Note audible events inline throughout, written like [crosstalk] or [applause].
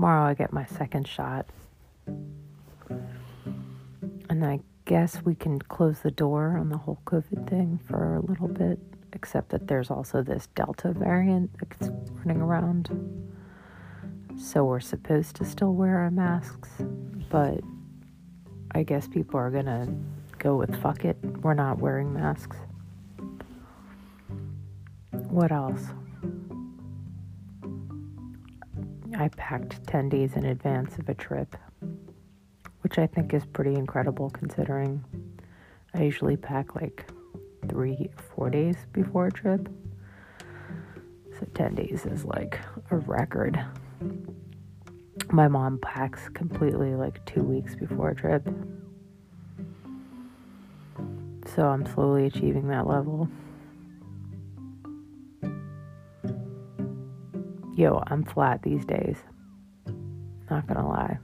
tomorrow I get my second shot. And I guess we can close the door on the whole COVID thing for a little bit, except that there's also this Delta variant that's running around. So we're supposed to still wear our masks, but I guess people are gonna go with fuck it. We're not wearing masks. What else? I packed 10 days in advance of a trip, which I think is pretty incredible considering I usually pack like three, four days before a trip. So 10 days is like a record. My mom packs completely like two weeks before a trip. So I'm slowly achieving that level. Yo, I'm flat these days. Not gonna lie.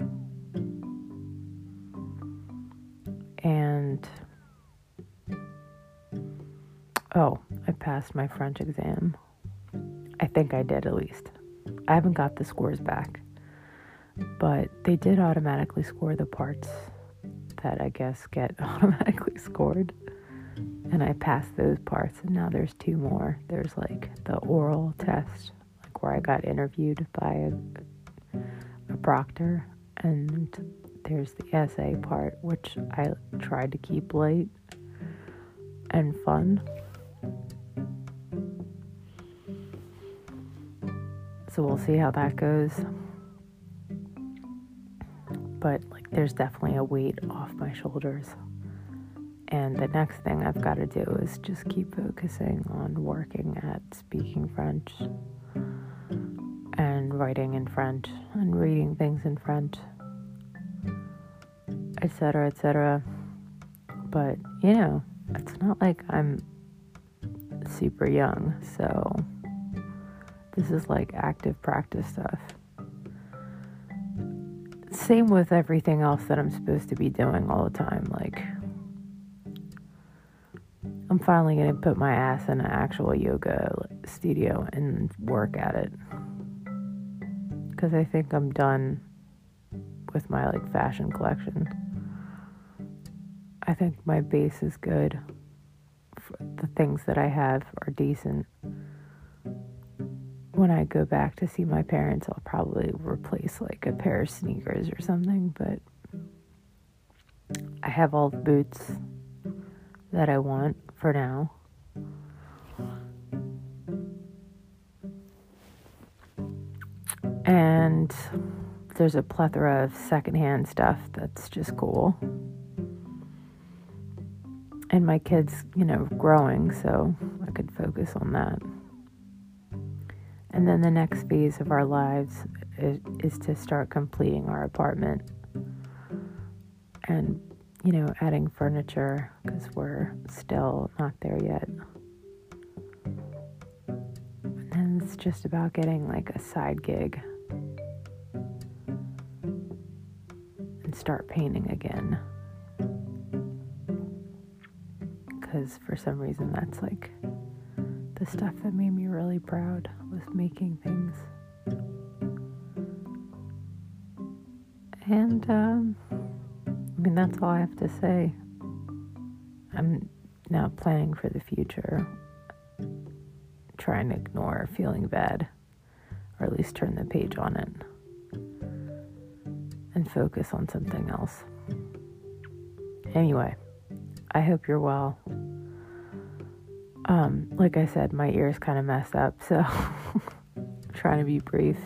And oh, I passed my French exam. I think I did at least. I haven't got the scores back, but they did automatically score the parts that I guess get [laughs] automatically scored. And I passed those parts, and now there's two more. There's like the oral test, where I got interviewed by a, a proctor, and there's the essay part, which I tried to keep light and fun. So we'll see how that goes. But like there's definitely a weight off my shoulders. And the next thing I've got to do is just keep focusing on working at speaking French writing in French and reading things in French, etc., etc. But, you know, it's not like I'm super young, so this is like active practice stuff. Same with everything else that I'm supposed to be doing all the time. Like, I'm finally going to put my ass in an actual yoga studio and work at it. Because I think I'm done with my like fashion collection. I think my base is good. The things that I have are decent when I go back to see my parents, I'll probably replace like a pair of sneakers or something, but I have all the boots that I want for now. And there's a plethora of secondhand stuff that's just cool. And my kids, you know, growing, so I could focus on that. And then the next phase of our lives is, is to start completing our apartment and, you know, adding furniture because we're still not there yet. And then it's just about getting like a side gig start painting again. Because for some reason, that's like the stuff that made me really proud was making things. And um, I mean, that's all I have to say. I'm now planning for the future, trying to ignore feeling bad, or at least turn the page on it and focus on something else. Anyway, I hope you're well. Um, like I said, my ears kind of messed up, [laughs] so [laughs] trying to be brief.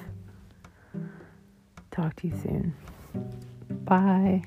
Talk to you soon. Bye.